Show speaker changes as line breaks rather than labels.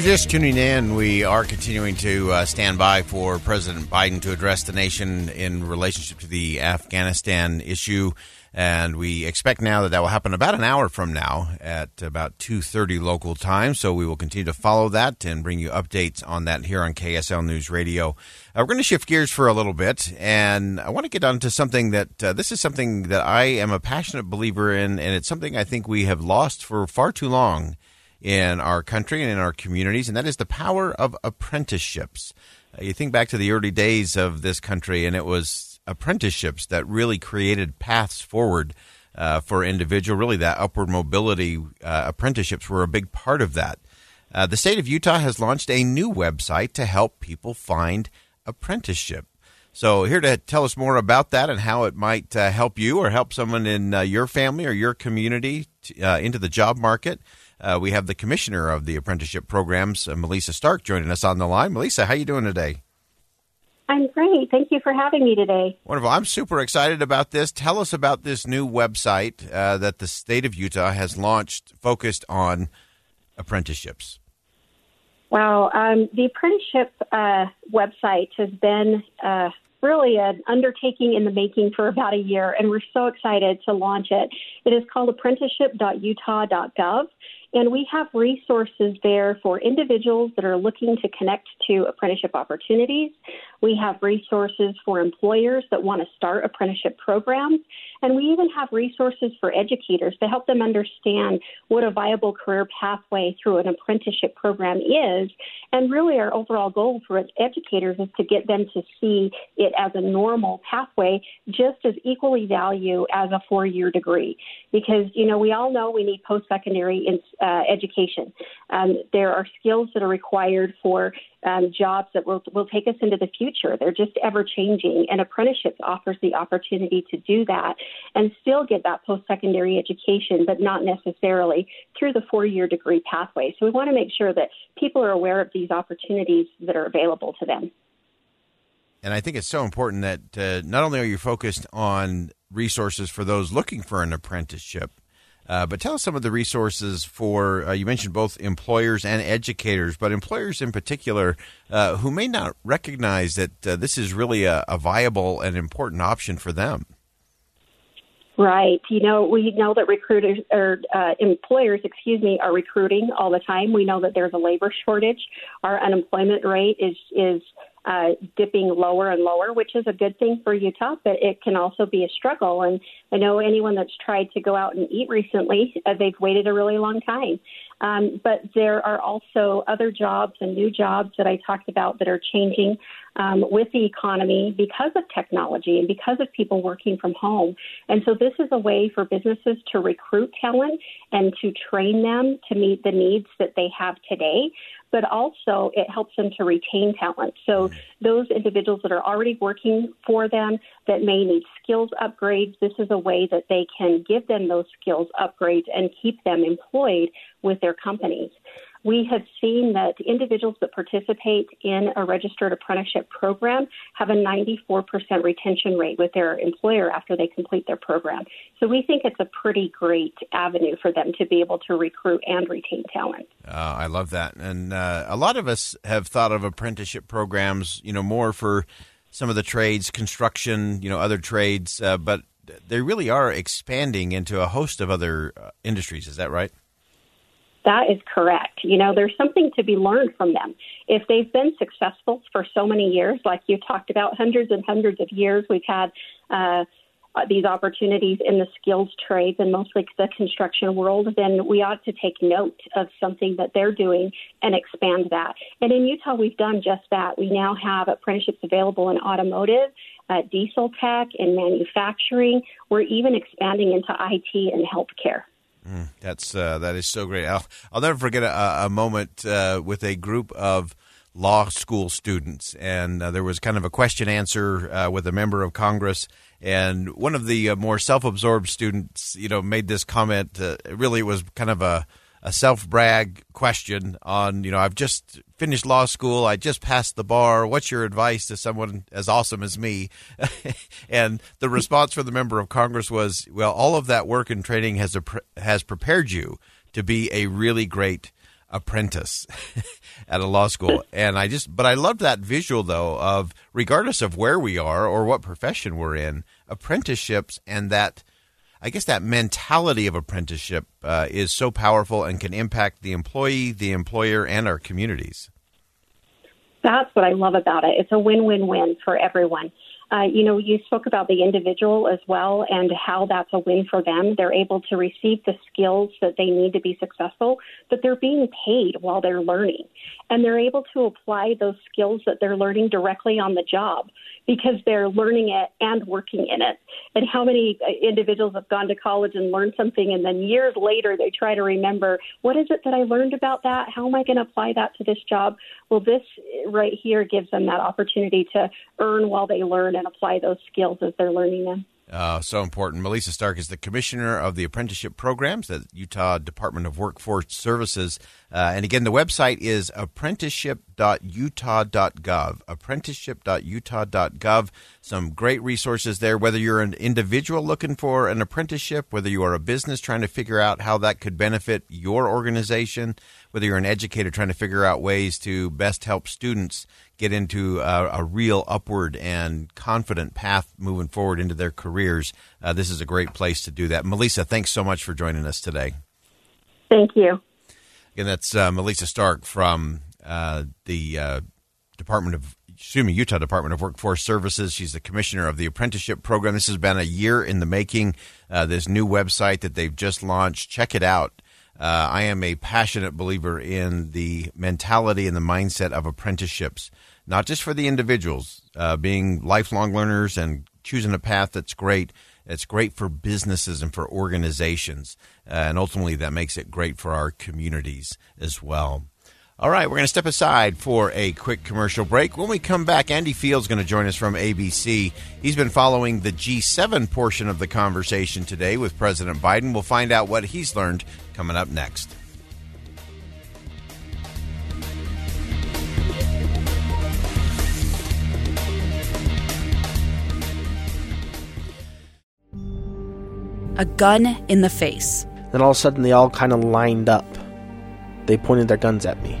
You're just tuning in, we are continuing to uh, stand by for President Biden to address the nation in relationship to the Afghanistan issue. And we expect now that that will happen about an hour from now at about 2.30 local time. So we will continue to follow that and bring you updates on that here on ksl news radio. Uh, we're going to shift gears for a little bit. And i want to get on to something that uh, this is something that i am a passionate believer in. And it's something i think we have lost for far too long in our country and in our communities and that is the power of apprenticeships uh, you think back to the early days of this country and it was apprenticeships that really created paths forward uh, for individual. Really, that upward mobility uh, apprenticeships were a big part of that. Uh, the state of Utah has launched a new website to help people find apprenticeship. So, here to tell us more about that and how it might uh, help you or help someone in your family or your community to, into the job market. We have the commissioner of the apprenticeship programs, Melissa Stark, joining us on the line. Melissa, how are you doing today?
I'm great. Thank you for having me today.
Wonderful. I'm super excited about this. Tell us about this new website uh, that the state of Utah has launched focused on apprenticeships.
Wow. Um, the apprenticeship uh, website has been uh, really an undertaking in the making for about a year, and we're so excited to launch it. It is called apprenticeship.utah.gov. And we have resources there for individuals that are looking to connect to apprenticeship opportunities. We have resources for employers that want to start apprenticeship programs. And we even have resources for educators to help them understand what a viable career pathway through an apprenticeship program is. And really, our overall goal for educators is to get them to see it as a normal pathway, just as equally value as a four year degree. Because, you know, we all know we need post secondary uh, education. Um, there are skills that are required for um, jobs that will, will take us into the future. They're just ever changing, and apprenticeships offers the opportunity to do that and still get that post secondary education, but not necessarily through the four year degree pathway. So we want to make sure that people are aware of these opportunities that are available to them.
And I think it's so important that uh, not only are you focused on resources for those looking for an apprenticeship, uh, but tell us some of the resources for, uh, you mentioned both employers and educators, but employers in particular uh, who may not recognize that uh, this is really a, a, viable and important option for them.
Right. You know, we know that recruiters or uh, employers, excuse me, are recruiting all the time. We know that there's a labor shortage. Our unemployment rate is is uh, dipping lower and lower, which is a good thing for Utah, but it can also be a struggle. And I know anyone that's tried to go out and eat recently, uh, they've waited a really long time. Um, but there are also other jobs and new jobs that I talked about that are changing um, with the economy because of technology and because of people working from home. And so this is a way for businesses to recruit talent and to train them to meet the needs that they have today but also it helps them to retain talent. So those individuals that are already working for them that may need skills upgrades, this is a way that they can give them those skills upgrades and keep them employed with their companies. we have seen that individuals that participate in a registered apprenticeship program have a 94% retention rate with their employer after they complete their program. So we think it's a pretty great avenue for them to be able to recruit and retain talent.
Uh, I love that. And uh, a lot of us have thought of apprenticeship programs, you know, more for some of the trades, construction, you know, other trades, uh, but they really are expanding into a host of other uh, industries. Is that right?
That is correct. You know, there's something to be learned from them. If they've been successful for so many years, like you talked about, hundreds and hundreds of years, we've had uh, uh, these opportunities in the skills trades and mostly the construction world, then we ought to take note of something that they're doing and expand that. And in Utah, we've done just that. We now have apprenticeships available in automotive, uh, diesel tech, and manufacturing. We're even expanding into IT and healthcare.
Mm, that's uh, that is so great. I'll, I'll never forget a, a moment uh, with a group of law school students, and uh, there was kind of a question answer uh, with a member of Congress, and one of the uh, more self-absorbed students, you know, made this comment. Uh, really, it was kind of a a self brag question on, you know, I've just finished law school. I just passed the bar. What's your advice to someone as awesome as me? and the response from the member of Congress was, well, all of that work and training has, a, has prepared you to be a really great apprentice at a law school. And I just, but I loved that visual though of regardless of where we are or what profession we're in, apprenticeships and that I guess that mentality of apprenticeship uh, is so powerful and can impact the employee, the employer, and our communities.
That's what I love about it. It's a win win win for everyone. Uh, you know, you spoke about the individual as well and how that's a win for them. They're able to receive the skills that they need to be successful, but they're being paid while they're learning. And they're able to apply those skills that they're learning directly on the job because they're learning it and working in it. And how many uh, individuals have gone to college and learned something, and then years later they try to remember what is it that I learned about that? How am I going to apply that to this job? Well, this right here gives them that opportunity to earn while they learn and apply those skills as they're learning them.
Uh, so important. Melissa Stark is the commissioner of the apprenticeship programs at Utah Department of Workforce Services. Uh, and again, the website is apprenticeship.utah.gov. Apprenticeship.utah.gov. Some great resources there, whether you're an individual looking for an apprenticeship, whether you are a business trying to figure out how that could benefit your organization, whether you're an educator trying to figure out ways to best help students get into a, a real upward and confident path moving forward into their careers, uh, this is a great place to do that. Melissa, thanks so much for joining us today.
Thank you.
Again, that's uh, Melissa Stark from uh, the uh, Department of excuse me, Utah Department of Workforce Services. She's the commissioner of the apprenticeship program. This has been a year in the making. Uh, this new website that they've just launched, check it out. Uh, I am a passionate believer in the mentality and the mindset of apprenticeships not just for the individuals uh, being lifelong learners and choosing a path that's great. It's great for businesses and for organizations. Uh, and ultimately, that makes it great for our communities as well. All right, we're going to step aside for a quick commercial break. When we come back, Andy Field's is going to join us from ABC. He's been following the G7 portion of the conversation today with President Biden. We'll find out what he's learned coming up next.
a gun in the face.
Then all of a sudden, they all kind of lined up. They pointed their guns at me.